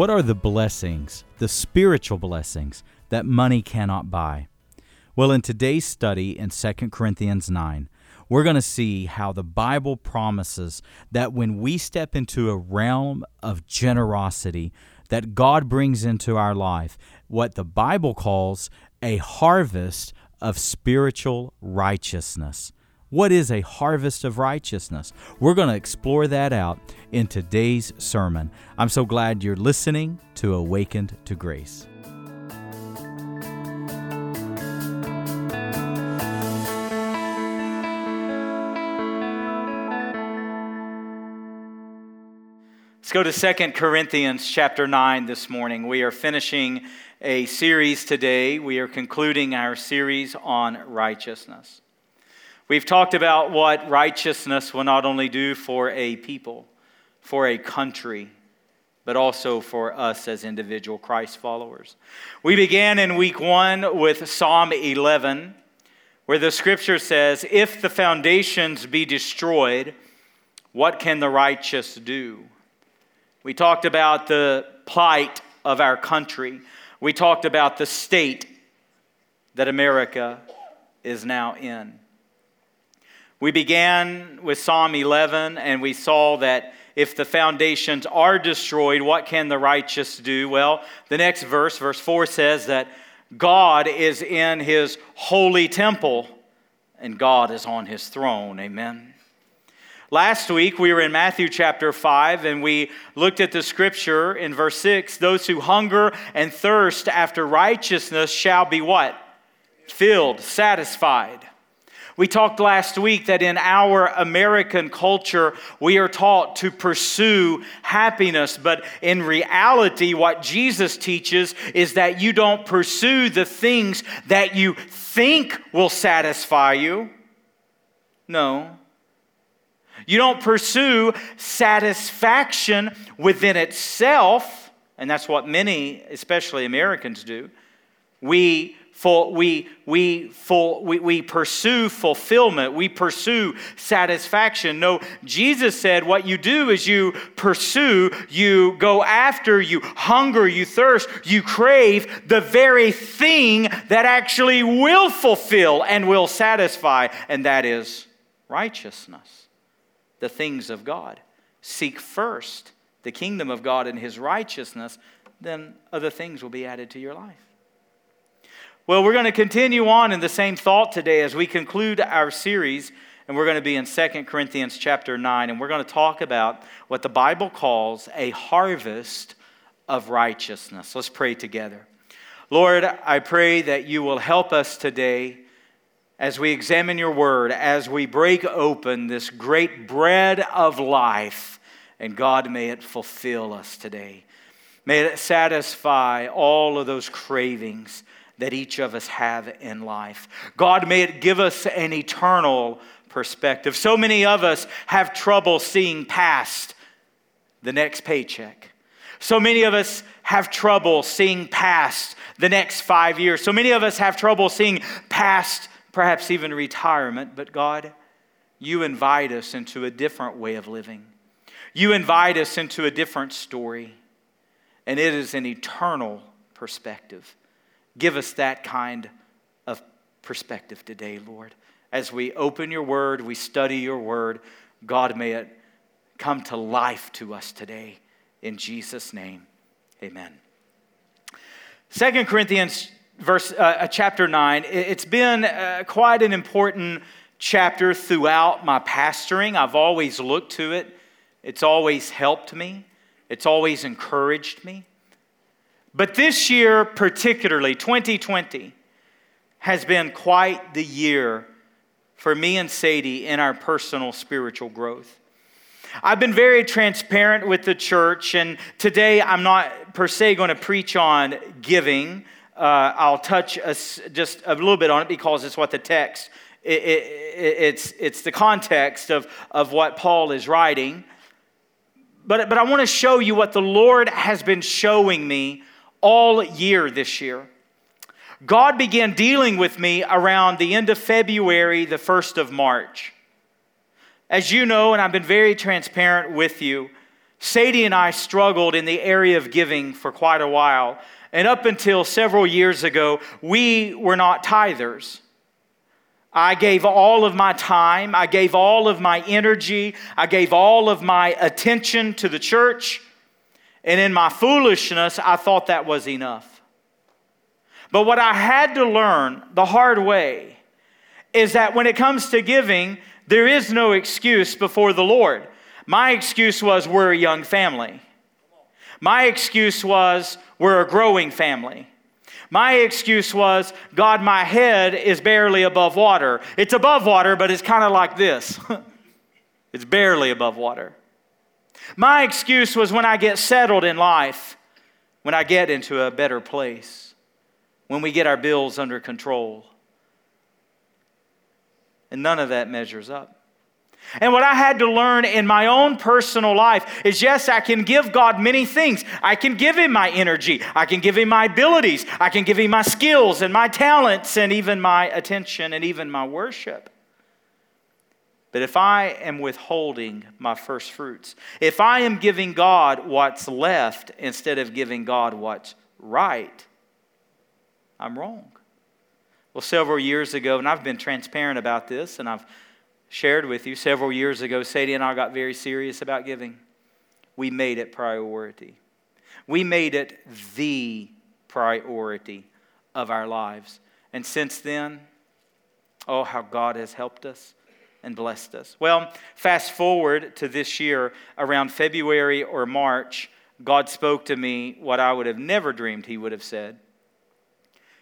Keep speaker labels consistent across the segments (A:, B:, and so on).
A: What are the blessings, the spiritual blessings, that money cannot buy? Well, in today's study in 2 Corinthians 9, we're going to see how the Bible promises that when we step into a realm of generosity that God brings into our life, what the Bible calls a harvest of spiritual righteousness. What is a harvest of righteousness? We're going to explore that out in today's sermon. I'm so glad you're listening to Awakened to Grace. Let's go to Second Corinthians chapter 9 this morning. We are finishing a series today. We are concluding our series on righteousness. We've talked about what righteousness will not only do for a people, for a country, but also for us as individual Christ followers. We began in week one with Psalm 11, where the scripture says, If the foundations be destroyed, what can the righteous do? We talked about the plight of our country. We talked about the state that America is now in. We began with Psalm 11 and we saw that if the foundations are destroyed, what can the righteous do? Well, the next verse, verse 4, says that God is in his holy temple and God is on his throne. Amen. Last week we were in Matthew chapter 5 and we looked at the scripture in verse 6 those who hunger and thirst after righteousness shall be what? Filled, satisfied. We talked last week that in our American culture, we are taught to pursue happiness, but in reality, what Jesus teaches is that you don't pursue the things that you think will satisfy you. No. You don't pursue satisfaction within itself, and that's what many, especially Americans, do. We for we, we, for, we, we pursue fulfillment, we pursue satisfaction. No, Jesus said what you do is you pursue, you go after, you hunger, you thirst, you crave the very thing that actually will fulfill and will satisfy, and that is righteousness, the things of God. Seek first the kingdom of God and his righteousness, then other things will be added to your life. Well, we're going to continue on in the same thought today as we conclude our series, and we're going to be in 2 Corinthians chapter 9, and we're going to talk about what the Bible calls a harvest of righteousness. Let's pray together. Lord, I pray that you will help us today as we examine your word, as we break open this great bread of life, and God, may it fulfill us today. May it satisfy all of those cravings that each of us have in life. God, may it give us an eternal perspective. So many of us have trouble seeing past the next paycheck. So many of us have trouble seeing past the next five years. So many of us have trouble seeing past perhaps even retirement. But God, you invite us into a different way of living. You invite us into a different story, and it is an eternal perspective. Give us that kind of perspective today, Lord. As we open your word, we study your word, God, may it come to life to us today. In Jesus' name, amen. Second Corinthians verse, uh, uh chapter 9, it's been uh, quite an important chapter throughout my pastoring. I've always looked to it, it's always helped me, it's always encouraged me. But this year, particularly 2020, has been quite the year for me and Sadie in our personal spiritual growth. I've been very transparent with the church, and today I'm not per se going to preach on giving. Uh, I'll touch a, just a little bit on it because it's what the text, it, it, it's, it's the context of, of what Paul is writing. But, but I want to show you what the Lord has been showing me all year this year. God began dealing with me around the end of February, the 1st of March. As you know, and I've been very transparent with you, Sadie and I struggled in the area of giving for quite a while. And up until several years ago, we were not tithers. I gave all of my time, I gave all of my energy, I gave all of my attention to the church. And in my foolishness, I thought that was enough. But what I had to learn the hard way is that when it comes to giving, there is no excuse before the Lord. My excuse was we're a young family. My excuse was we're a growing family. My excuse was, God, my head is barely above water. It's above water, but it's kind of like this it's barely above water. My excuse was when I get settled in life, when I get into a better place, when we get our bills under control. And none of that measures up. And what I had to learn in my own personal life is yes, I can give God many things. I can give Him my energy. I can give Him my abilities. I can give Him my skills and my talents and even my attention and even my worship. But if I am withholding my first fruits, if I am giving God what's left instead of giving God what's right, I'm wrong. Well, several years ago, and I've been transparent about this, and I've shared with you several years ago, Sadie and I got very serious about giving. We made it priority. We made it the priority of our lives. And since then, oh, how God has helped us and blessed us. Well, fast forward to this year, around February or March, God spoke to me what I would have never dreamed He would have said.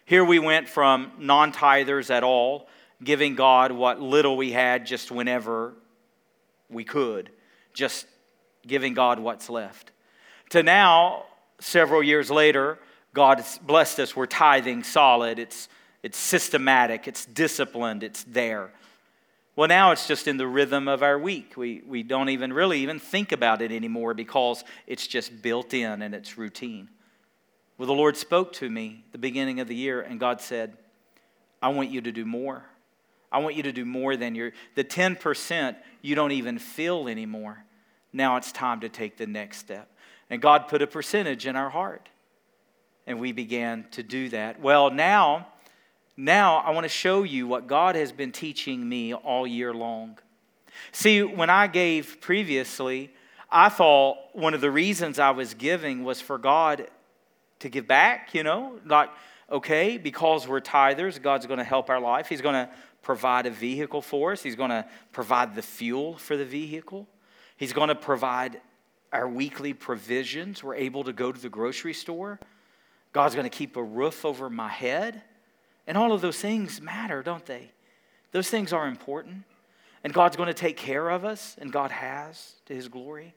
A: Here we went from non tithers at all giving God what little we had just whenever we could, just giving God what's left. To now, several years later, God has blessed us. We're tithing solid. It's, it's systematic, it's disciplined, it's there. Well, now it's just in the rhythm of our week. We, we don't even really even think about it anymore because it's just built in and it's routine. Well, the Lord spoke to me the beginning of the year, and God said, I want you to do more. I want you to do more than your the 10% you don't even feel anymore. Now it's time to take the next step. And God put a percentage in our heart. And we began to do that. Well, now now I want to show you what God has been teaching me all year long. See, when I gave previously, I thought one of the reasons I was giving was for God to give back, you know, like okay, because we're tithers, God's going to help our life. He's going to provide a vehicle for us, He's going to provide the fuel for the vehicle, He's going to provide our weekly provisions. We're able to go to the grocery store. God's going to keep a roof over my head. And all of those things matter, don't they? Those things are important. And God's going to take care of us, and God has to His glory.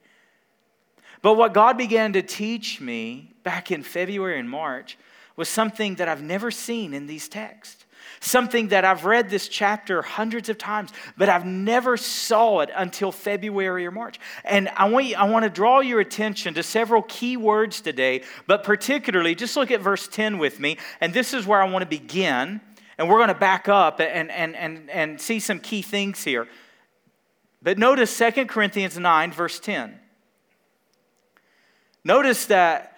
A: But what God began to teach me back in February and March was something that I've never seen in these texts. Something that I've read this chapter hundreds of times, but I've never saw it until February or March. And I want, you, I want to draw your attention to several key words today, but particularly, just look at verse 10 with me. And this is where I want to begin. And we're going to back up and, and, and, and see some key things here. But notice 2 Corinthians 9, verse 10. Notice that,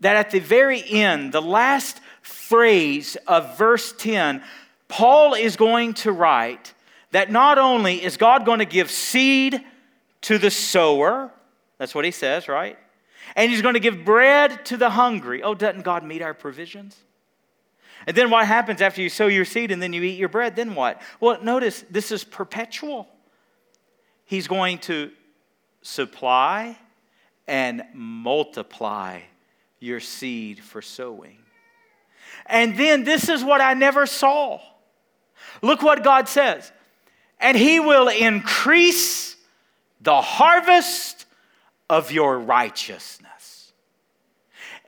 A: that at the very end, the last phrase of verse 10, Paul is going to write that not only is God going to give seed to the sower, that's what he says, right? And he's going to give bread to the hungry. Oh, doesn't God meet our provisions? And then what happens after you sow your seed and then you eat your bread? Then what? Well, notice this is perpetual. He's going to supply and multiply your seed for sowing. And then this is what I never saw. Look what God says. And he will increase the harvest of your righteousness.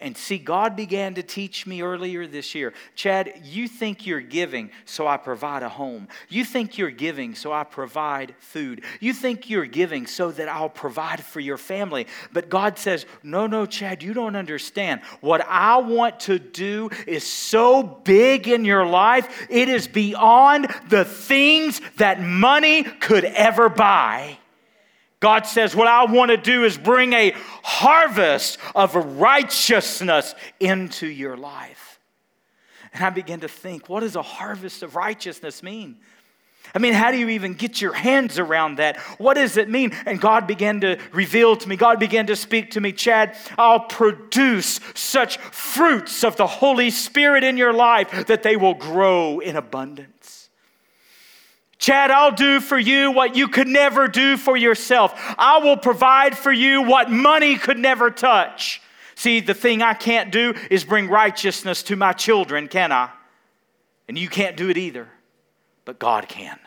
A: And see, God began to teach me earlier this year Chad, you think you're giving, so I provide a home. You think you're giving, so I provide food. You think you're giving so that I'll provide for your family. But God says, No, no, Chad, you don't understand. What I want to do is so big in your life, it is beyond the things that money could ever buy. God says, What I want to do is bring a harvest of righteousness into your life. And I begin to think, what does a harvest of righteousness mean? I mean, how do you even get your hands around that? What does it mean? And God began to reveal to me, God began to speak to me, Chad, I'll produce such fruits of the Holy Spirit in your life that they will grow in abundance. Chad, I'll do for you what you could never do for yourself. I will provide for you what money could never touch. See, the thing I can't do is bring righteousness to my children, can I? And you can't do it either but God can.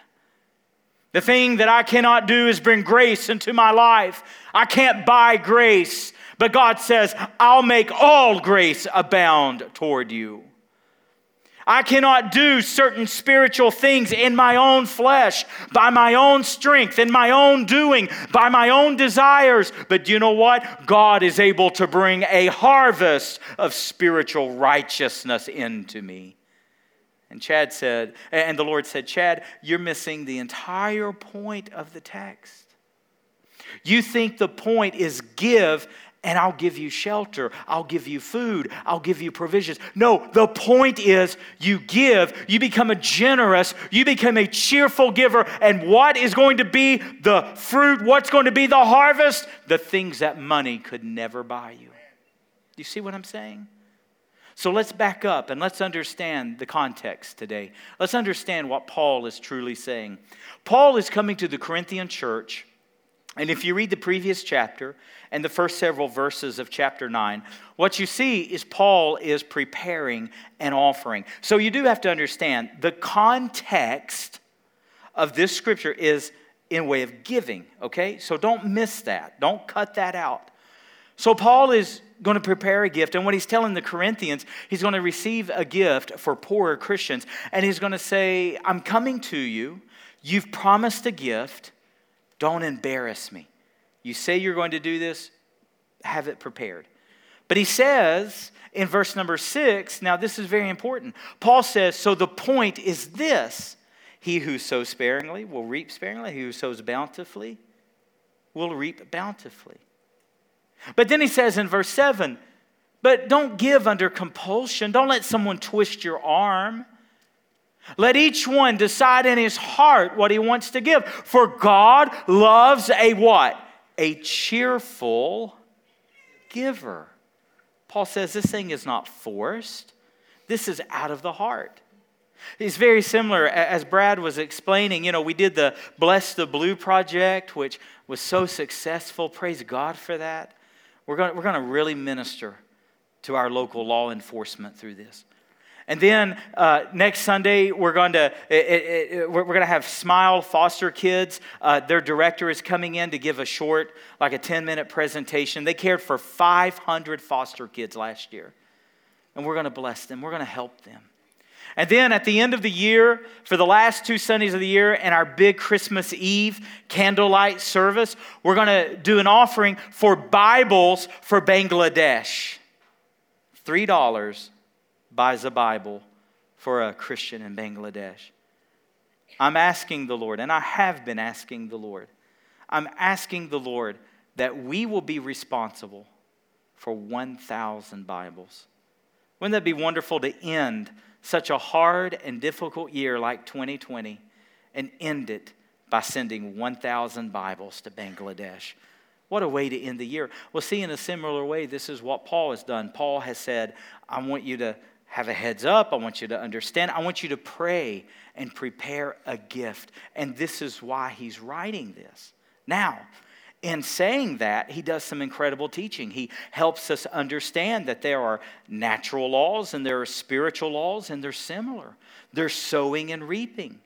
A: The thing that I cannot do is bring grace into my life. I can't buy grace, but God says, I'll make all grace abound toward you. I cannot do certain spiritual things in my own flesh, by my own strength, in my own doing, by my own desires. But do you know what? God is able to bring a harvest of spiritual righteousness into me. And Chad said, and the Lord said, Chad, you're missing the entire point of the text. You think the point is give and I'll give you shelter, I'll give you food, I'll give you provisions. No, the point is you give, you become a generous, you become a cheerful giver, and what is going to be the fruit? What's going to be the harvest? The things that money could never buy you. You see what I'm saying? So let's back up and let's understand the context today. Let's understand what Paul is truly saying. Paul is coming to the Corinthian church, and if you read the previous chapter and the first several verses of chapter 9, what you see is Paul is preparing an offering. So you do have to understand the context of this scripture is in way of giving, okay? So don't miss that. Don't cut that out. So Paul is going to prepare a gift. And what he's telling the Corinthians, he's going to receive a gift for poorer Christians. And he's going to say, I'm coming to you. You've promised a gift. Don't embarrass me. You say you're going to do this, have it prepared. But he says in verse number six, now this is very important. Paul says, So the point is this He who sows sparingly will reap sparingly, he who sows bountifully will reap bountifully. But then he says in verse 7 but don't give under compulsion. Don't let someone twist your arm. Let each one decide in his heart what he wants to give. For God loves a what? A cheerful giver. Paul says this thing is not forced, this is out of the heart. It's very similar, as Brad was explaining. You know, we did the Bless the Blue project, which was so successful. Praise God for that. We're going we're to really minister to our local law enforcement through this. And then uh, next Sunday, we're going to it, it, it, we're going to have Smile Foster Kids. Uh, their director is coming in to give a short, like a 10 minute presentation. They cared for 500 foster kids last year, and we're going to bless them. We're going to help them. And then at the end of the year, for the last two Sundays of the year and our big Christmas Eve candlelight service, we're going to do an offering for Bibles for Bangladesh. $3 buys a Bible for a Christian in Bangladesh. I'm asking the Lord, and I have been asking the Lord, I'm asking the Lord that we will be responsible for 1,000 Bibles. Wouldn't that be wonderful to end? such a hard and difficult year like 2020 and end it by sending 1,000 Bibles to Bangladesh. What a way to end the year. Well, see, in a similar way, this is what Paul has done. Paul has said, I want you to have a heads up. I want you to understand. I want you to pray and prepare a gift. And this is why he's writing this. Now, in saying that, he does some incredible teaching. He helps us understand that there are natural laws and there are spiritual laws, and they're similar. They're sowing and reaping.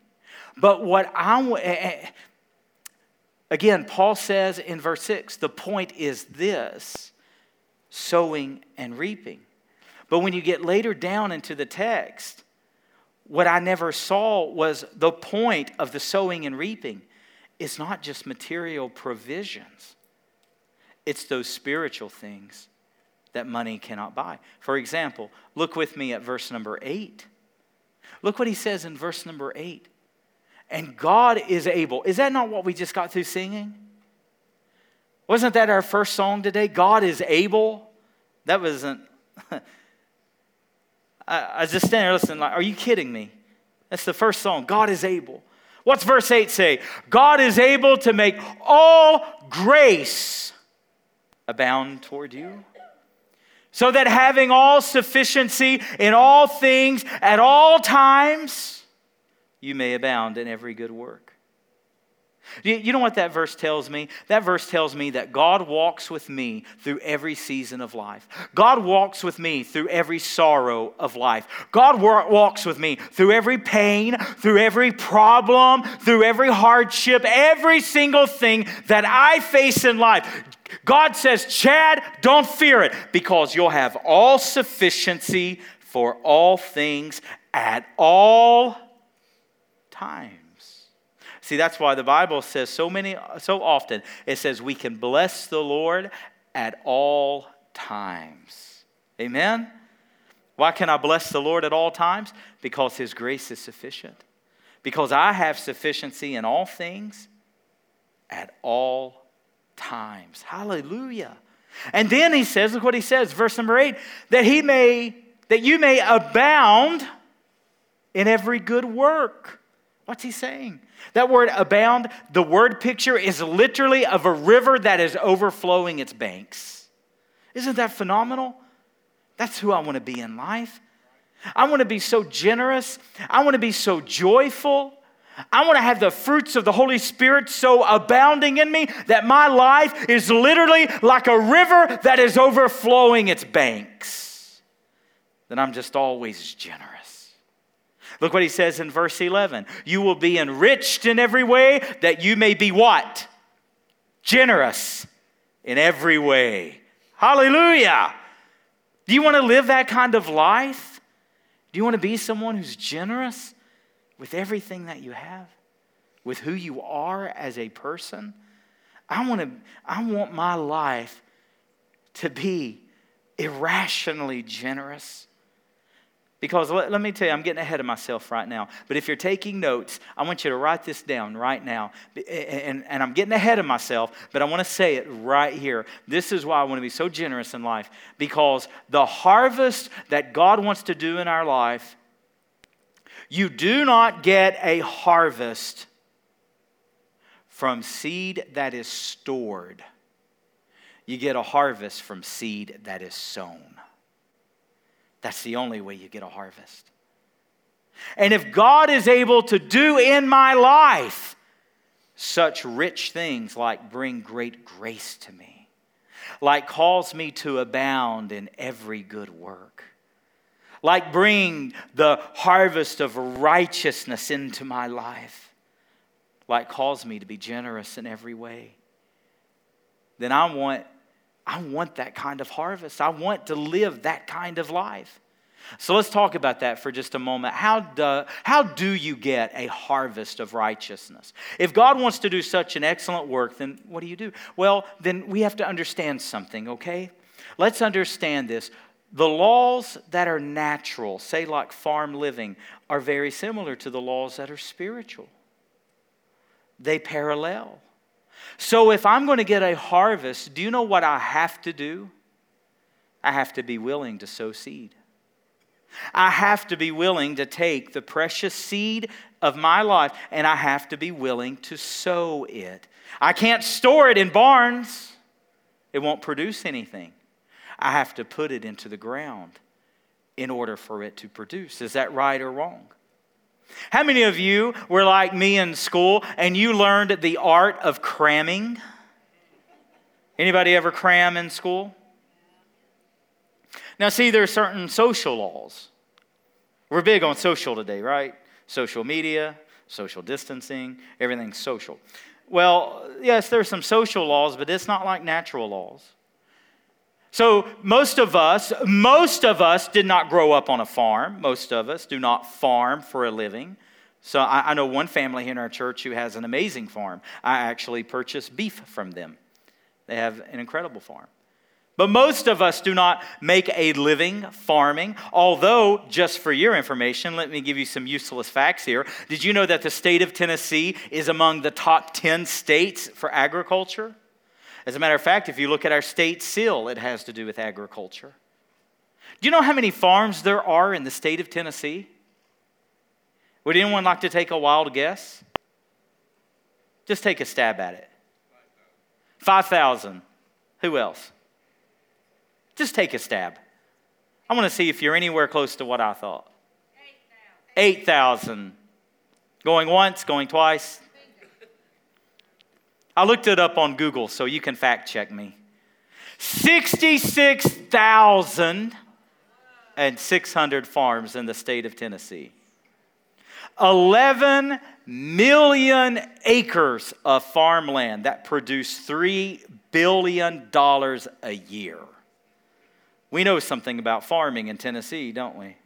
A: But what I again, Paul says in verse 6 the point is this sowing and reaping. But when you get later down into the text, what I never saw was the point of the sowing and reaping it's not just material provisions, it's those spiritual things that money cannot buy. For example, look with me at verse number eight. Look what he says in verse number eight. And God is able. Is that not what we just got through singing? Wasn't that our first song today? God is able. That wasn't. I, was just standing there listening, like, are you kidding me? That's the first song. God is able. What's verse 8 say? God is able to make all grace abound toward you. So that having all sufficiency in all things at all times, you may abound in every good work. You know what that verse tells me? That verse tells me that God walks with me through every season of life. God walks with me through every sorrow of life. God walks with me through every pain, through every problem, through every hardship, every single thing that I face in life. God says, Chad, don't fear it because you'll have all sufficiency for all things at all times. See, that's why the Bible says so many, so often, it says we can bless the Lord at all times. Amen? Why can I bless the Lord at all times? Because His grace is sufficient. Because I have sufficiency in all things at all times. Hallelujah. And then he says, look what he says, verse number eight, that he may, that you may abound in every good work. What's he saying? That word abound, the word picture is literally of a river that is overflowing its banks. Isn't that phenomenal? That's who I want to be in life. I want to be so generous. I want to be so joyful. I want to have the fruits of the Holy Spirit so abounding in me that my life is literally like a river that is overflowing its banks. That I'm just always generous. Look what he says in verse 11. You will be enriched in every way that you may be what? Generous in every way. Hallelujah. Do you want to live that kind of life? Do you want to be someone who's generous with everything that you have? With who you are as a person? I want to I want my life to be irrationally generous. Because let, let, me tell you, I'm getting ahead of myself right now. But if you're taking notes, I want you to write this down right now. And, and I'm getting ahead of myself, but I want to say it right here. This is why I want to be so generous in life. Because the harvest that God wants to do in our life, you do not get a harvest from seed that is stored, you get a harvest from seed that is sown. That's the only way you get a harvest. And if God is able to do in my life such rich things like bring great grace to me, like cause me to abound in every good work, like bring the harvest of righteousness into my life, like cause me to be generous in every way, then I want I want that kind of harvest. I want to live that kind of life. So let's talk about that for just a moment. How do, how do you get a harvest of righteousness? If God wants to do such an excellent work, then what do you do? Well, then we have to understand something, okay? Let's understand this. The laws that are natural, say like farm living, are very similar to the laws that are spiritual. They parallel. So if I'm going to get a harvest, do you know what I have to do? I have to be willing to sow seed. I have to be willing to take the precious seed of my life and I have to be willing to sow it. I can't store it in barns, it won't produce anything. I have to put it into the ground in order for it to produce. Is that right or wrong? How many of you were like me in school and you learned the art of cramming? Anybody ever cram in school? Now, see, there are certain social laws. We're big on social today, right? Social media, social distancing, everything's social. Well, yes, there's some social laws, but it's not like natural laws. So, most of us, most of us did not grow up on a farm. Most of us do not farm for a living. So, I, I know one family in our church who has an amazing farm. I actually purchased beef from them. They have an incredible farm. But most of us do not make a living farming. Although, just for your information, let me give you some useless facts here. Did you know that the state of Tennessee is among the top 10 states for agriculture? As a matter of fact, if you look at our state seal, it has to do with agriculture. Do you know how many farms there are in the state of Tennessee? Would anyone like to take a wild guess? Just take a stab at it. 5,000. Who else? Just take a stab. I want to see if you're anywhere close to what I thought. 8,000. Going once, going twice. I looked it up on Google so you can fact check me. 66,600 farms in the state of Tennessee. 11 million acres of farmland that produce $3 billion a year. We know something about farming in Tennessee, don't we?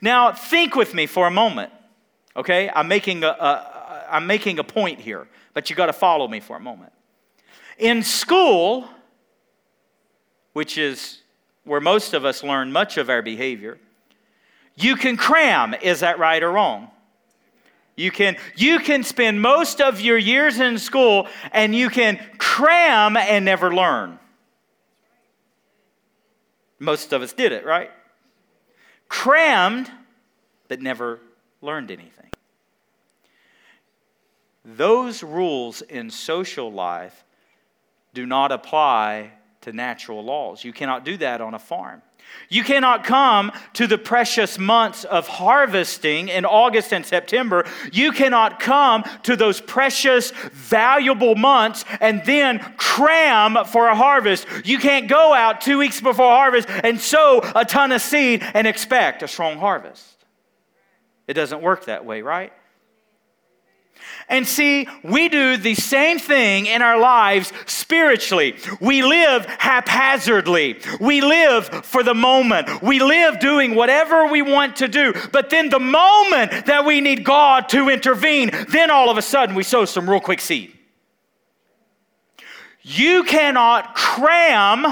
A: Now, think with me for a moment, okay? I'm making a, a, I'm making a point here, but you got to follow me for a moment. In school, which is where most of us learn much of our behavior, you can cram, is that right or wrong? You can, you can spend most of your years in school and you can cram and never learn. Most of us did it, right? Crammed, but never learned anything. Those rules in social life do not apply to natural laws. You cannot do that on a farm. You cannot come to the precious months of harvesting in August and September. You cannot come to those precious, valuable months and then cram for a harvest. You can't go out two weeks before harvest and sow a ton of seed and expect a strong harvest. It doesn't work that way, right? And see, we do the same thing in our lives spiritually. We live haphazardly. We live for the moment. We live doing whatever we want to do. But then the moment that we need God to intervene, then all of a sudden we sow some real quick seed. You cannot cram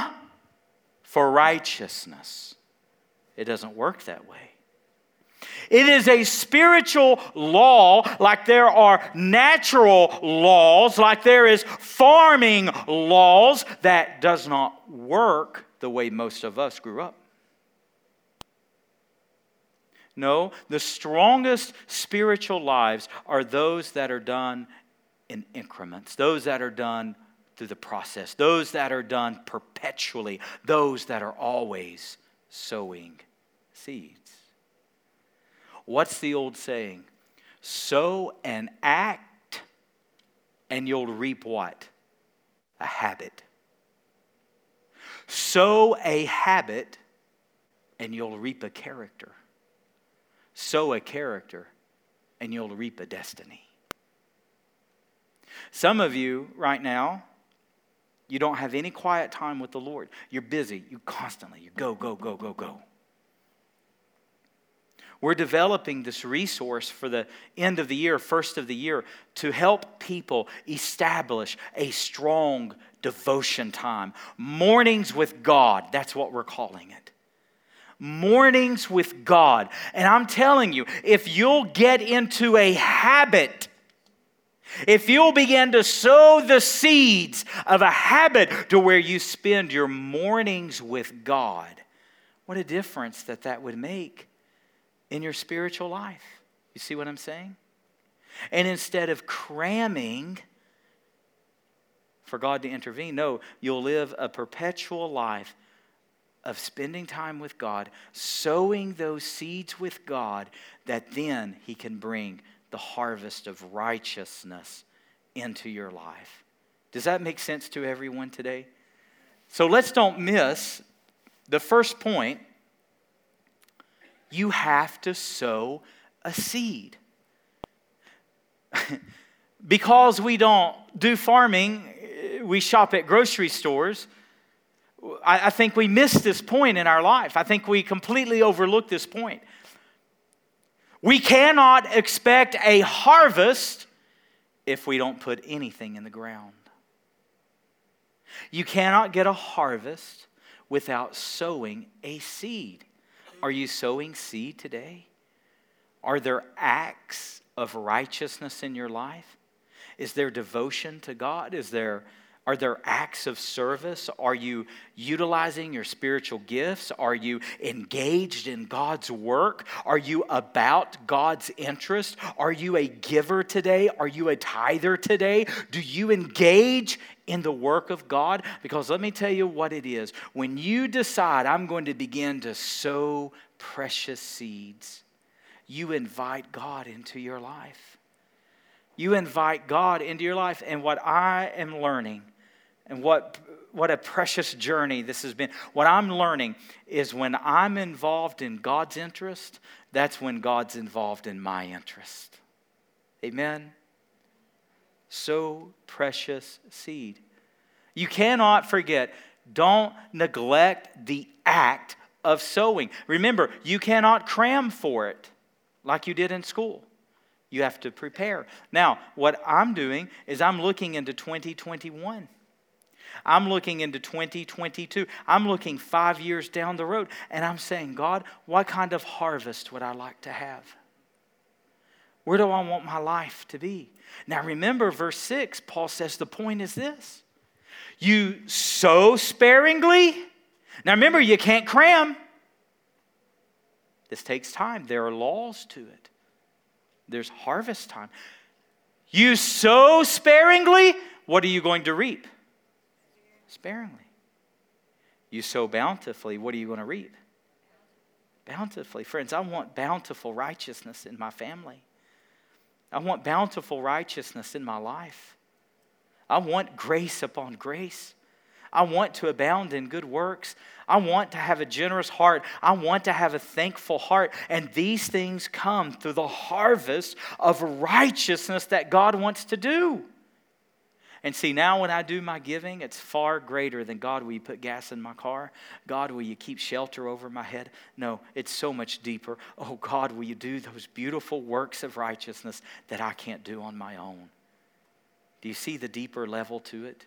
A: for righteousness. It doesn't work that way. It is a spiritual law, like there are natural laws, like there is farming laws, that does not work the way most of us grew up. No, the strongest spiritual lives are those that are done in increments, those that are done through the process, those that are done perpetually, those that are always sowing seeds. What's the old saying? Sow an act and you'll reap what? A habit. Sow a habit and you'll reap a character. Sow a character and you'll reap a destiny. Some of you right now, you don't have any quiet time with the Lord. You're busy. You constantly, you go, go, go, go, go. We're developing this resource for the end of the year, first of the year, to help people establish a strong devotion time. Mornings with God, that's what we're calling it. Mornings with God. And I'm telling you, if you'll get into a habit, if you'll begin to sow the seeds of a habit to where you spend your mornings with God, what a difference that that would make in your spiritual life. You see what I'm saying? And instead of cramming for God to intervene, no, you'll live a perpetual life of spending time with God, sowing those seeds with God, that then He can bring the harvest of righteousness into your life. Does that make sense to everyone today? So let's don't miss the first point you have to sow a seed. because we don't do farming, we shop at grocery stores. I, think we miss this point in our life. I think we completely overlook this point. We cannot expect a harvest if we don't put anything in the ground. You cannot get a harvest without sowing a seed. Are you sowing seed today? Are there acts of righteousness in your life? Is there devotion to God? Is there Are there acts of service? Are you utilizing your spiritual gifts? Are you engaged in God's work? Are you about God's interest? Are you a giver today? Are you a tither today? Do you engage in the work of God? Because let me tell you what it is. When you decide, I'm going to begin to sow precious seeds, you invite God into your life. You invite God into your life. And what I am learning, and what, what a precious journey this has been, what I'm learning is when I'm involved in God's interest, that's when God's involved in my interest. Amen? So precious seed. You cannot forget, don't neglect the act of sowing. Remember, you cannot cram for it like you did in school. You have to prepare. Now, what I'm doing is I'm looking into 2021. I'm looking into 2022. I'm looking five years down the road, and I'm saying, God, what kind of harvest would I like to have? Where do I want my life to be? Now, remember, verse 6, Paul says the point is this you sow sparingly. Now, remember, you can't cram. This takes time. There are laws to it, there's harvest time. You sow sparingly, what are you going to reap? Sparingly. You sow bountifully, what are you going to reap? Bountifully. Friends, I want bountiful righteousness in my family. I want bountiful righteousness in my life. I want grace upon grace. I want to abound in good works. I want to have a generous heart. I want to have a thankful heart. And these things come through the harvest of righteousness that God wants to do. And see, now when I do my giving, it's far greater than God, will you put gas in my car? God, will you keep shelter over my head? No, it's so much deeper. Oh, God, will you do those beautiful works of righteousness that I can't do on my own? Do you see the deeper level to it?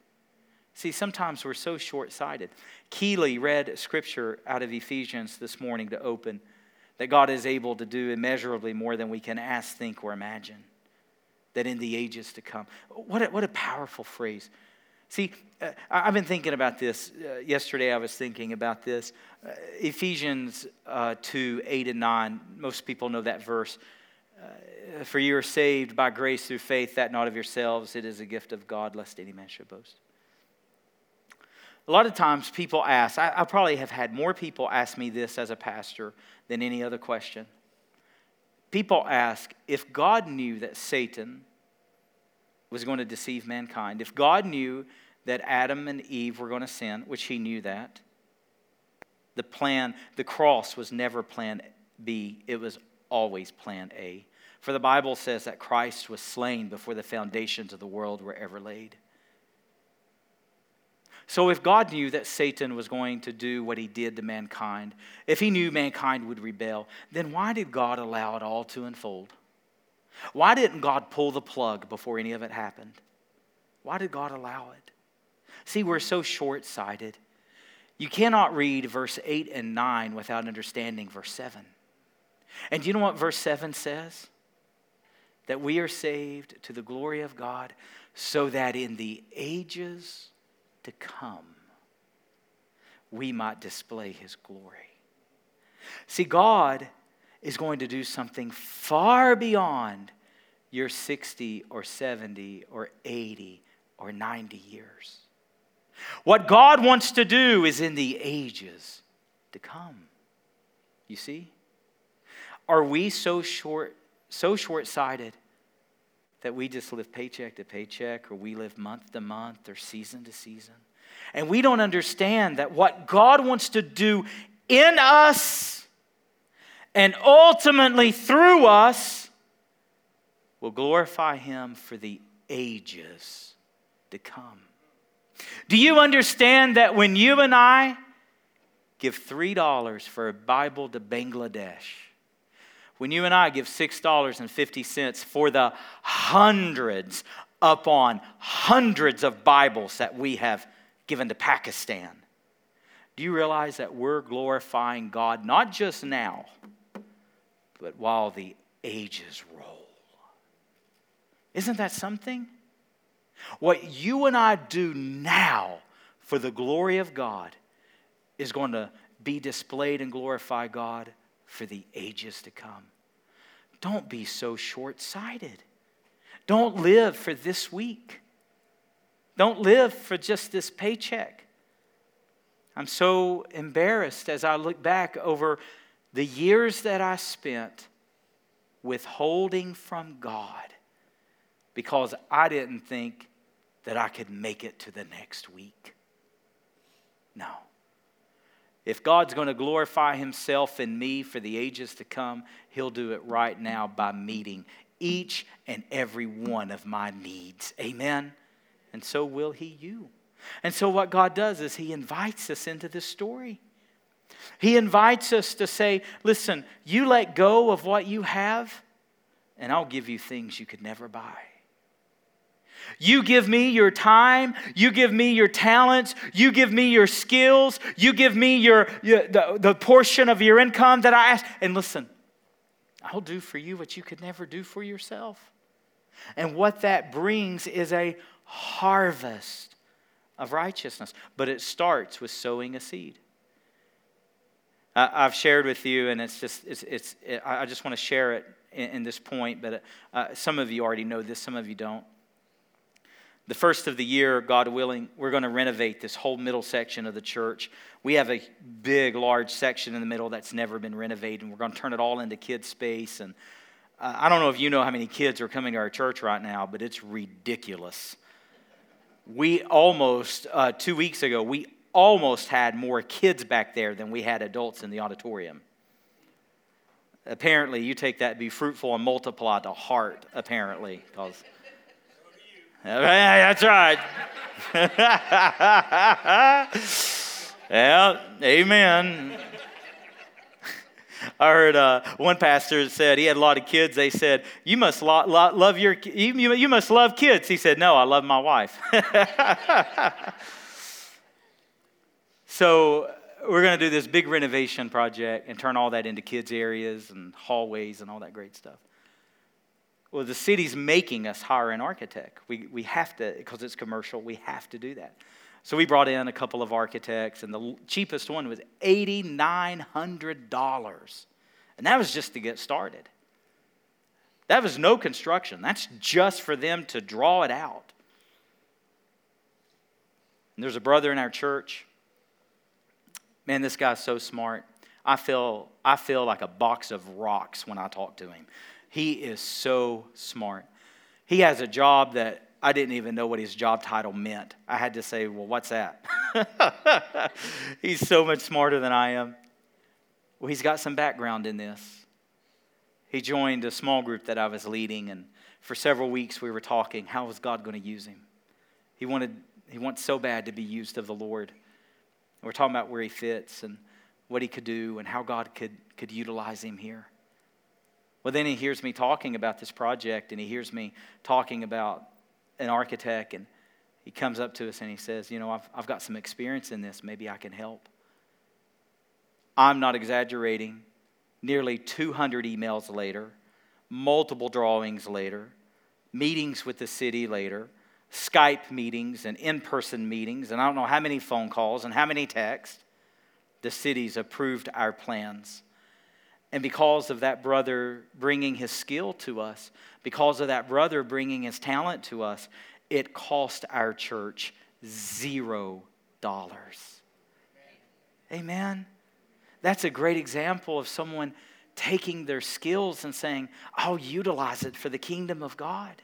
A: See, sometimes we're so short sighted. Keeley read scripture out of Ephesians this morning to open that God is able to do immeasurably more than we can ask, think, or imagine. That in the ages to come. What a, what a powerful phrase. See, uh, I've been thinking about this. Uh, yesterday I was thinking about this. Uh, Ephesians uh, 2 8 and 9. Most people know that verse. Uh, for you are saved by grace through faith, that not of yourselves. It is a gift of God, lest any man should boast. A lot of times people ask, I, I probably have had more people ask me this as a pastor than any other question. People ask if God knew that Satan was going to deceive mankind, if God knew that Adam and Eve were going to sin, which he knew that, the plan, the cross was never plan B, it was always plan A. For the Bible says that Christ was slain before the foundations of the world were ever laid. So, if God knew that Satan was going to do what he did to mankind, if he knew mankind would rebel, then why did God allow it all to unfold? Why didn't God pull the plug before any of it happened? Why did God allow it? See, we're so short sighted. You cannot read verse 8 and 9 without understanding verse 7. And do you know what verse 7 says? That we are saved to the glory of God, so that in the ages to come we might display his glory. See, God is going to do something far beyond your 60 or 70 or 80 or 90 years. What God wants to do is in the ages to come. You see? Are we so short so short-sighted that we just live paycheck to paycheck or we live month to month or season to season. And we don't understand that what God wants to do in us and ultimately through us will glorify Him for the ages to come. Do you understand that when you and I give $3 for a Bible to Bangladesh, when you and I give $6.50 for the hundreds upon hundreds of Bibles that we have given to Pakistan, do you realize that we're glorifying God not just now, but while the ages roll? Isn't that something? What you and I do now for the glory of God is going to be displayed and glorify God for the ages to come. Don't be so short sighted. Don't live for this week. Don't live for just this paycheck. I'm so embarrassed as I look back over the years that I spent withholding from God because I didn't think that I could make it to the next week. No. If God's going to glorify Himself in me for the ages to come, He'll do it right now by meeting each and every one of my needs. Amen? And so will He you. And so, what God does is He invites us into this story. He invites us to say, Listen, you let go of what you have, and I'll give you things you could never buy. You give me your time. You give me your talents. You give me your skills. You give me your, your the, the portion of your income that I ask. And listen, I'll do for you what you could never do for yourself. And what that brings is a harvest of righteousness. But it starts with sowing a seed. I've shared with you, and it's just, it's, it's, I just want to share it in, in this point, but uh, some of you already know this, some of you don't the first of the year, God willing, we're going to renovate this whole middle section of the church. We have a big, large section in the middle that's never been renovated, and we're going to turn it all into kids' space. And uh, I don't know if you know how many kids are coming to our church right now, but it's ridiculous. We almost, uh, two weeks ago, we almost had more kids back there than we had adults in the auditorium. Apparently, you take that, be fruitful, and multiply to heart, apparently, because. That's right. yeah, amen. I heard uh, one pastor said he had a lot of kids. They said, "You must lo- lo- love your you, you must love kids." He said, "No, I love my wife." so we're going to do this big renovation project and turn all that into kids areas and hallways and all that great stuff. Well, the city's making us hire an architect. We, we have to, because it's commercial, we have to do that. So we brought in a couple of architects, and the cheapest one was $8,900. And that was just to get started. That was no construction, that's just for them to draw it out. And there's a brother in our church. Man, this guy's so smart. I feel, I feel like a box of rocks when I talk to him. He is so smart. He has a job that I didn't even know what his job title meant. I had to say, Well, what's that? he's so much smarter than I am. Well, he's got some background in this. He joined a small group that I was leading, and for several weeks we were talking how was God going to use him? He wanted, he wants so bad to be used of the Lord. And we're talking about where he fits and what he could do and how God could, could utilize him here. Well, then he hears me talking about this project and he hears me talking about an architect and he comes up to us and he says, You know, I've, I've got some experience in this. Maybe I can help. I'm not exaggerating. Nearly 200 emails later, multiple drawings later, meetings with the city later, Skype meetings and in person meetings, and I don't know how many phone calls and how many texts, the city's approved our plans. And because of that brother bringing his skill to us, because of that brother bringing his talent to us, it cost our church zero dollars. Amen. That's a great example of someone taking their skills and saying, I'll utilize it for the kingdom of God.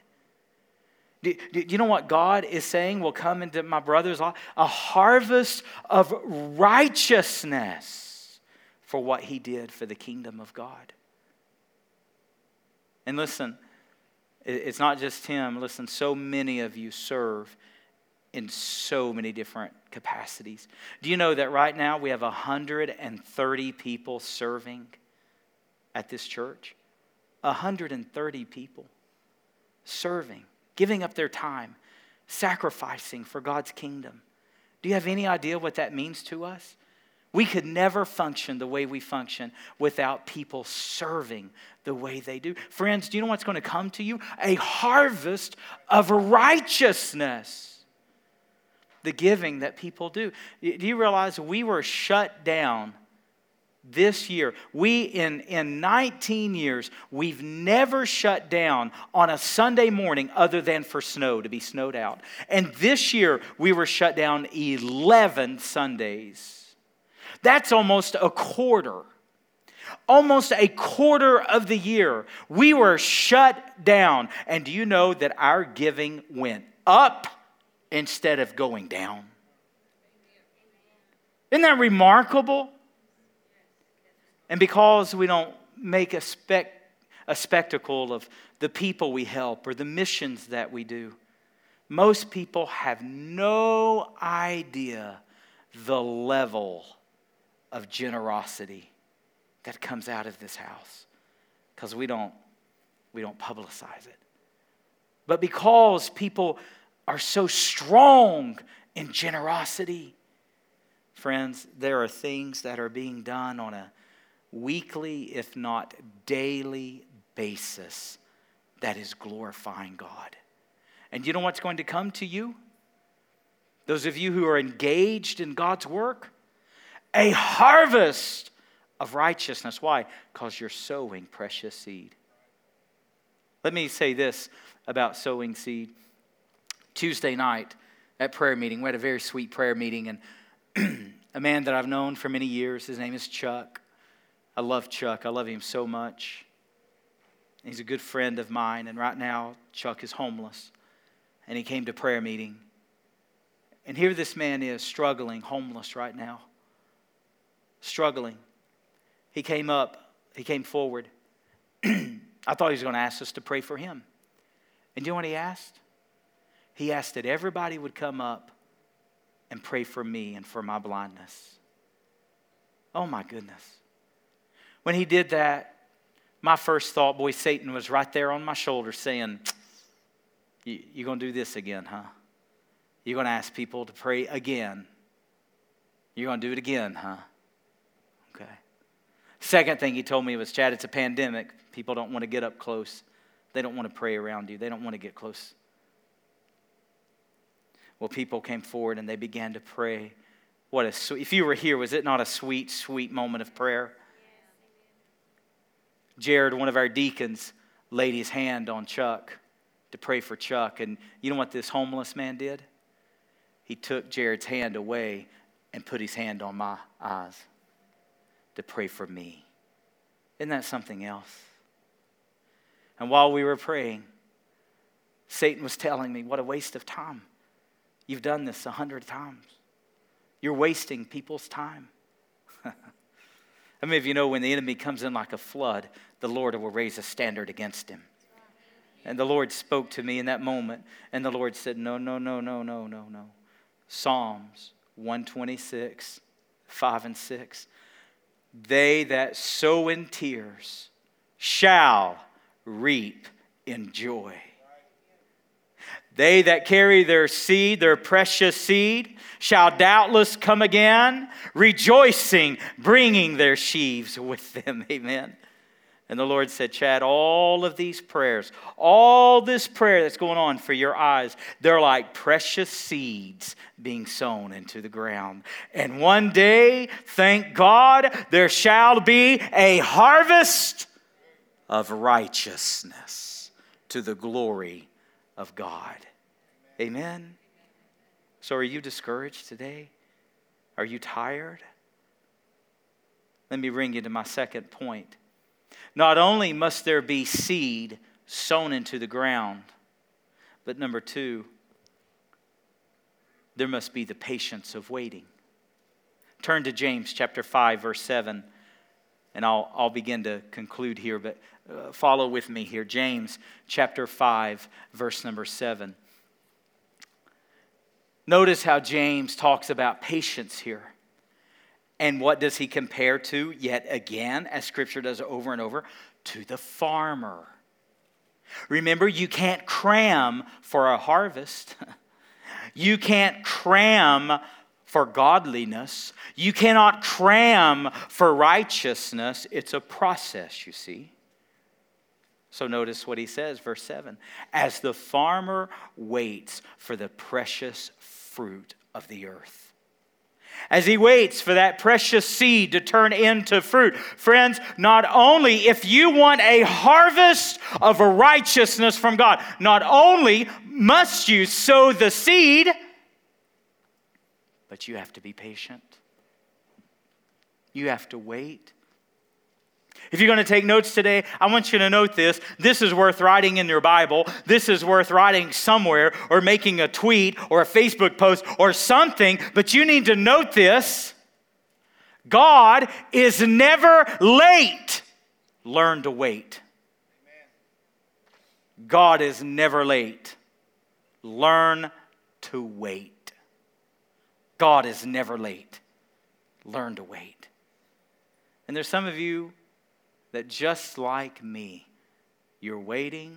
A: Do, do, you know what God is saying will come into my brother's life? A harvest of righteousness for what he did for the kingdom of God. And listen, it's not just him. Listen, so many of you serve in so many different capacities. Do you know that right now we have 130 people serving at this church? 130 people serving, giving up their time, sacrificing for God's kingdom. Do you have any idea what that means to us? We could never function the way we function without people serving the way they do. Friends, do you know what's going to come to you? A harvest of righteousness. The giving that people do. Do you realize we were shut down this year? We, in, in 19 years, we've never shut down on a Sunday morning other than for snow, to be snowed out. And this year, we were shut down 11 Sundays. That's almost a quarter almost a quarter of the year, we were shut down. And do you know that our giving went up instead of going down? Isn't that remarkable? And because we don't make a, spec, a spectacle of the people we help or the missions that we do, most people have no idea the level of generosity that comes out of this house. Because we don't we don't publicize it. But because people are so strong in generosity friends there are things that are being done on a weekly if not daily basis that is glorifying god. And you know what's going to come to you? Those of you who are engaged in god's work a harvest of righteousness. Why? Because you're sowing precious seed. Let me say this about sowing seed. Tuesday night at prayer meeting, we had a very sweet prayer meeting, and a man that I've known for many years, his name is Chuck. I love Chuck, I love him so much. He's a good friend of mine, and right now, Chuck is homeless. And he came to prayer meeting. And here this man is struggling, homeless right now. Struggling he came up, he came forward. I thought he was going to ask us to pray for him. And you know what he asked? He asked that everybody would come up and pray for me and for my blindness. Oh my goodness. When he did that, my first thought, boy, Satan was right there on my shoulder saying, You're going to do this again, huh? You're going to ask people to pray again. You're going to do it again, huh? Second thing he told me was, Chad, it's a pandemic. People don't want to get up close. They don't want to pray around you. They don't want to get close. Well, people came forward and they began to pray. What a sweet, if you were here, was it not a sweet, sweet moment of prayer? Jared, one of our deacons, laid his hand on Chuck to pray for Chuck. And you know what this homeless man did? He took Jared's hand away and put his hand on my eyes to pray for me. Isn't that something else? And while we were praying, Satan was telling me, What a waste of time. You've done this a hundred times. You're wasting people's time. How many of you know when the enemy comes in like a flood, the Lord will raise a standard against him? And the Lord spoke to me in that moment, and the Lord said, No, no, no, no, no, no, no. Psalms 126, 5 and 6. They that sow in tears shall reap in joy. They that carry their seed, their precious seed, shall doubtless come again, rejoicing, bringing their sheaves with them. Amen. And the Lord said, Chad, all of these prayers, all this prayer that's going on for your eyes, they're like precious seeds being sown into the ground. And one day, thank God, there shall be a harvest of righteousness to the glory of God. Amen. So, are you discouraged today? Are you tired? Let me bring you to my second point. Not only must there be seed sown into the ground, but number two, there must be the patience of waiting. Turn to James chapter 5, verse 7, and I'll, I'll begin to conclude here, but uh, follow with me here. James chapter 5, verse number 7. Notice how James talks about patience here. And what does he compare to yet again, as scripture does over and over? To the farmer. Remember, you can't cram for a harvest. you can't cram for godliness. You cannot cram for righteousness. It's a process, you see. So notice what he says, verse 7 As the farmer waits for the precious fruit of the earth as he waits for that precious seed to turn into fruit. Friends, not only if you want a harvest of righteousness from God, not only must you sow the seed, but you have to be patient. You have to wait. If you're going to take notes today, I want you to note this. This is worth writing in your Bible. This is worth writing somewhere or making a tweet or a Facebook post or something, but you need to note this. God is never late. Learn to wait. God is never late. Learn to wait. God is never late. Learn to wait. And there's some of you that just like me, you're waiting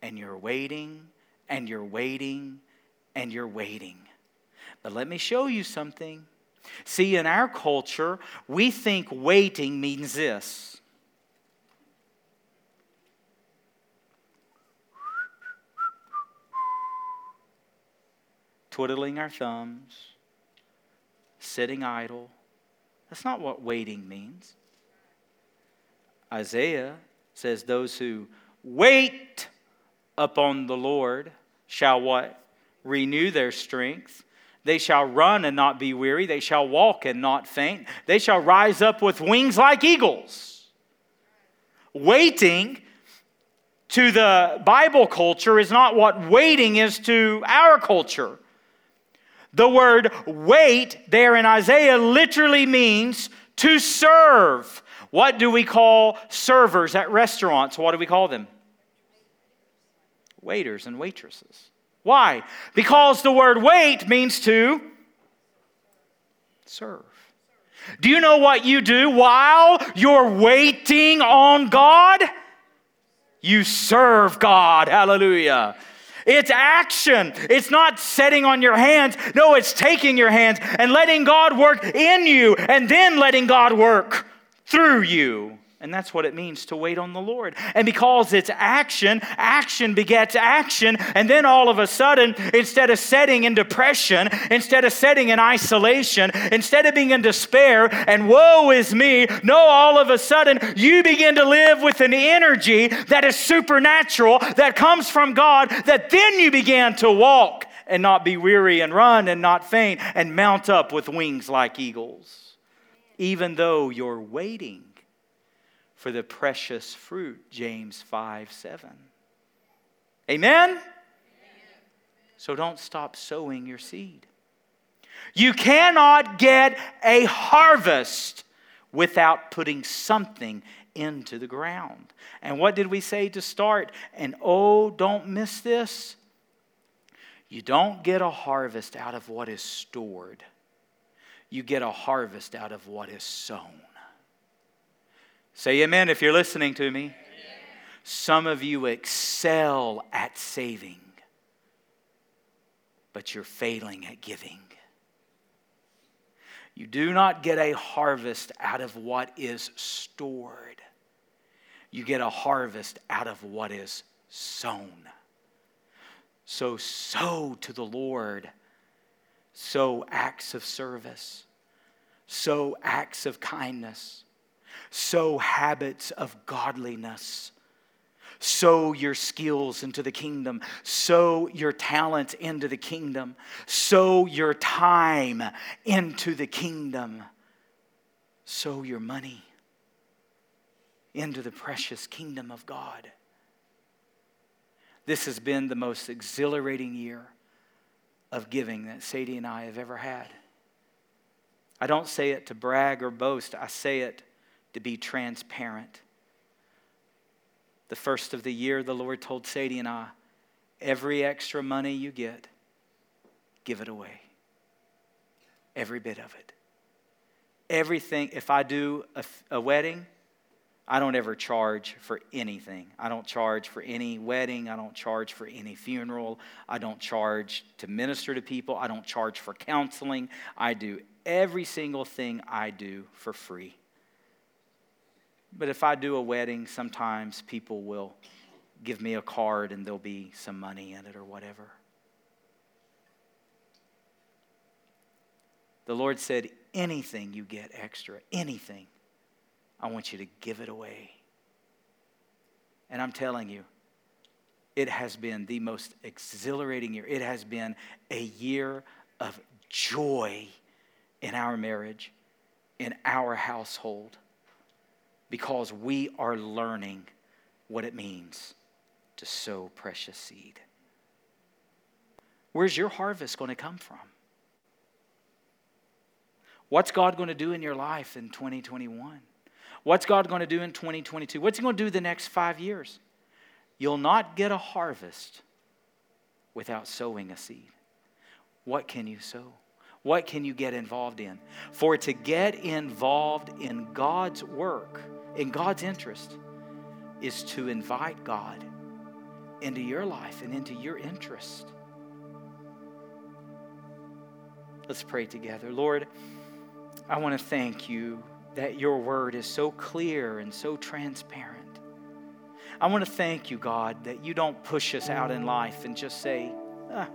A: and you're waiting and you're waiting and you're waiting. But let me show you something. See, in our culture, we think waiting means this. Twiddling our thumbs, sitting idle. That's not what waiting means. Isaiah says, Those who wait upon the Lord shall what? Renew their strength. They shall run and not be weary. They shall walk and not faint. They shall rise up with wings like eagles. Waiting to the Bible culture is not what waiting is to our culture. The word wait there in Isaiah literally means to serve what do we call servers at restaurants? What do we call them? Waiters and waitresses. Why? Because the word wait means to serve. Do you know what you do while you're waiting on God? You serve God. Hallelujah. It's action. It's not setting on your hands. No, it's taking your hands and letting God work in you and then letting God work through you. And that's what it means to wait on the Lord. And because it's action, action begets action. And then all of a sudden, instead of setting in depression, instead of setting in isolation, instead of being in despair and woe is me, no, all of a sudden, you begin to live with an energy that is supernatural, that comes from God, that then you begin to walk and not be weary and run and not faint and mount up with wings like eagles even though you're waiting for the precious fruit, James 5 7. Amen? So don't stop sowing your seed. You cannot get a harvest without putting something into the ground. And what did we say to start? And oh, don't miss this. You don't get a harvest out of what is stored you get a harvest out of what is sown. Say amen if you're listening to me. Some of you excel at saving, but you're failing at giving. You do not get a harvest out of what is stored. You get a harvest out of what is sown. So sow to the Lord sow acts of service, sow acts of kindness, sow habits of godliness. Sow your skills into the kingdom. Sow your talents into the kingdom. Sow your time into the kingdom. Sow your money into the precious kingdom of God. This has been the most exhilarating year of giving that Sadie and I have ever had. I don't say it to brag or boast, I say it to be transparent. The first of the year, the Lord told Sadie and I, every extra money you get, give it away. Every bit of it. Everything, if I do a, a wedding, I don't ever charge for anything. I don't charge for any wedding. I don't charge for any funeral. I don't charge to minister to people. I don't charge for counseling. I do every single thing I do for free. But if I do a wedding, sometimes people will give me a card and there'll be some money in it or whatever. The Lord said, anything you get extra, anything, I want you to give it away. And I'm telling you, it has been the most exhilarating year. It has been a year of joy in our marriage, in our household, because we are learning what it means to sow precious seed. Where's your harvest going to come from? What's God going to do in your life in 2021? What's God going to do in 2022? What's He going to do the next five years? You'll not get a harvest without sowing a seed. What can you sow? What can you get involved in? For to get involved in God's work, in God's interest, is to invite God into your life and into your interest. Let's pray together. Lord, I want to thank you that your word is so clear and so transparent. I want to thank you, God, that you don't push us out in life and just say, ah,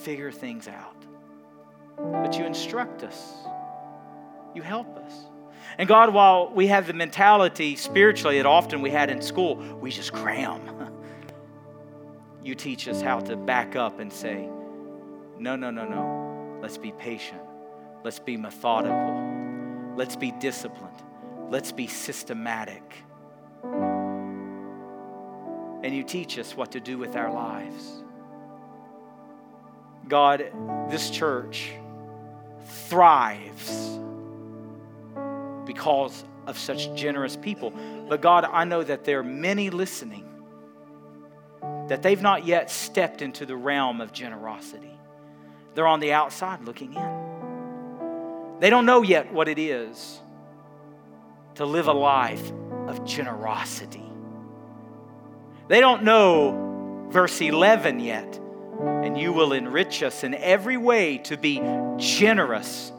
A: figure things out. But you instruct us, you help us. And God, while we have the mentality spiritually that often we had in school, we just cram. You teach us how to back up and say, no, no, no, no. Let's be patient. Let's be methodical. Let's be disciplined. Let's be systematic. And you teach us what to do with our lives. God, this church thrives because of such generous people. But God, I know that there are many listening that they've not yet stepped into the realm of generosity. They're on the outside looking in. They don't know yet what it is to live a life of generosity. They don't know verse 11 yet. And you will enrich us in every way to be generous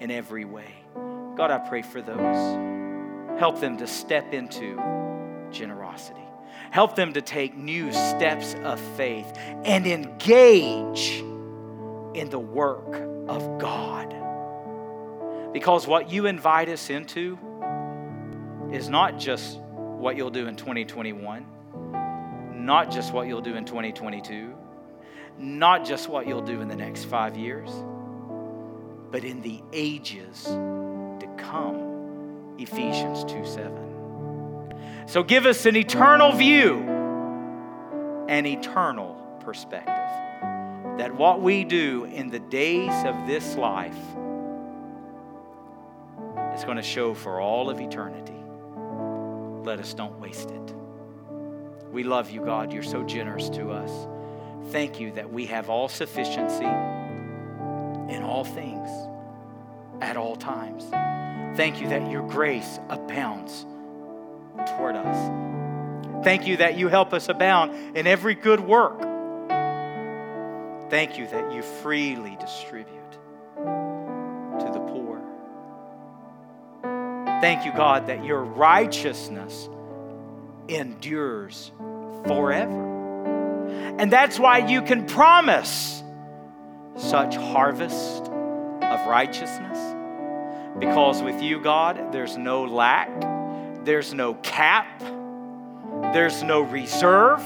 A: in every way. God, I pray for those. Help them to step into generosity. Help them to take new steps of faith and engage in the work of God. Because what you invite us into is not just what you'll do in 2021, not just what you'll do in 2022, not just what you'll do in the next five years, but in the ages to come. Ephesians 2 7. So give us an eternal view, an eternal perspective. That what we do in the days of this life is going to show for all of eternity. Let us don't waste it. We love you, God. You're so generous to us. Thank you that we have all sufficiency in all things at all times. Thank you that your grace abounds toward us. Thank you that you help us abound in every good work. Thank you that you freely distribute. Thank you, God, that your righteousness endures forever. And that's why you can promise such harvest of righteousness. Because with you, God, there's no lack, there's no cap, there's no reserve.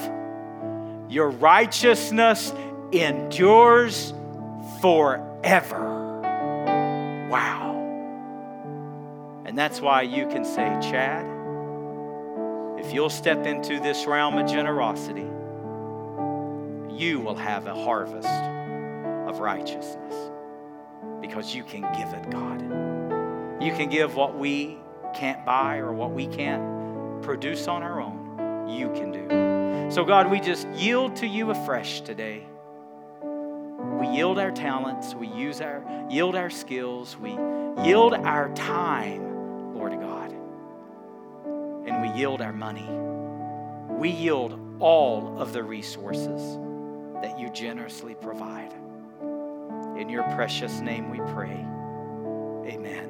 A: Your righteousness endures forever. Wow. And that's why you can say, Chad, if you'll step into this realm of generosity, you will have a harvest of righteousness because you can give it, God. You can give what we can't buy or what we can't produce on our own. You can do. So, God, we just yield to you afresh today. We yield our talents, we use our yield our skills, we yield our time Lord God. And we yield our money. We yield all of the resources that you generously provide. In your precious name we pray. Amen.